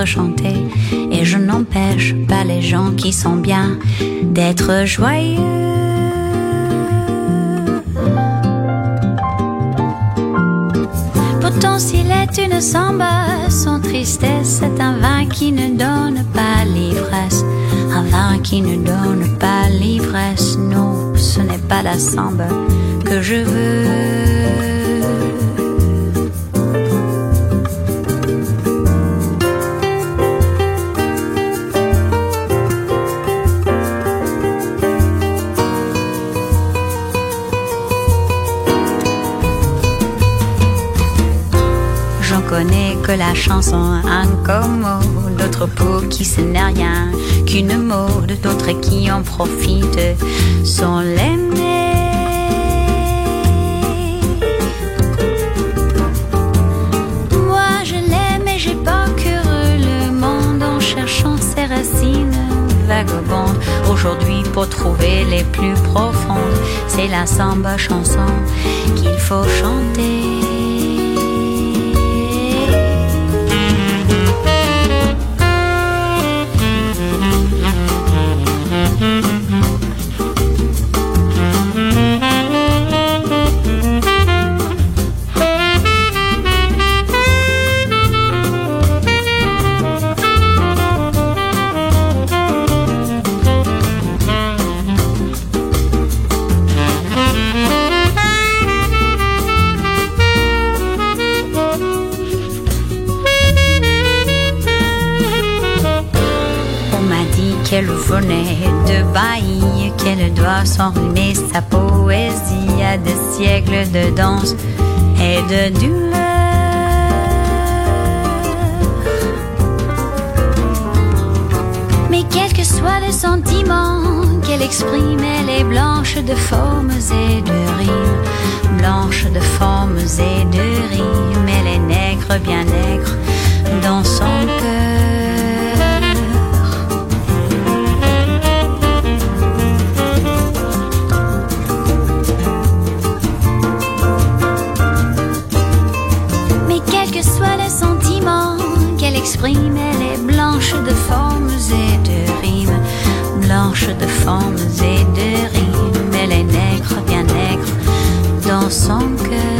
Rechanter et je n'empêche pas les gens qui sont bien d'être joyeux. Pourtant, s'il est une samba, son tristesse est un vin qui ne donne pas l'ivresse. Un vin qui ne donne pas l'ivresse. Non, ce n'est pas la samba que je veux. La chanson un comme d'autres pour qui ce n'est rien qu'une mode, d'autres qui en profitent sans l'aimer. Moi je l'aime et j'ai parcouru le monde en cherchant ses racines vagabondes. Aujourd'hui pour trouver les plus profondes, c'est la samba chanson qu'il faut chanter. Doit s'enrhumer sa poésie à des siècles de danse et de douleur. Mais quel que soit le sentiment qu'elle exprime, elle est blanche de formes et de rimes. Blanche de formes et de rimes, elle est nègre, bien nègre, dans son cœur. Elle est blanche de formes et de rimes. Blanche de formes et de rimes, elle est nègre, bien nègre, dans son cœur.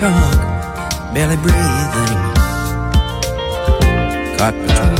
talk, barely breathing. Caught between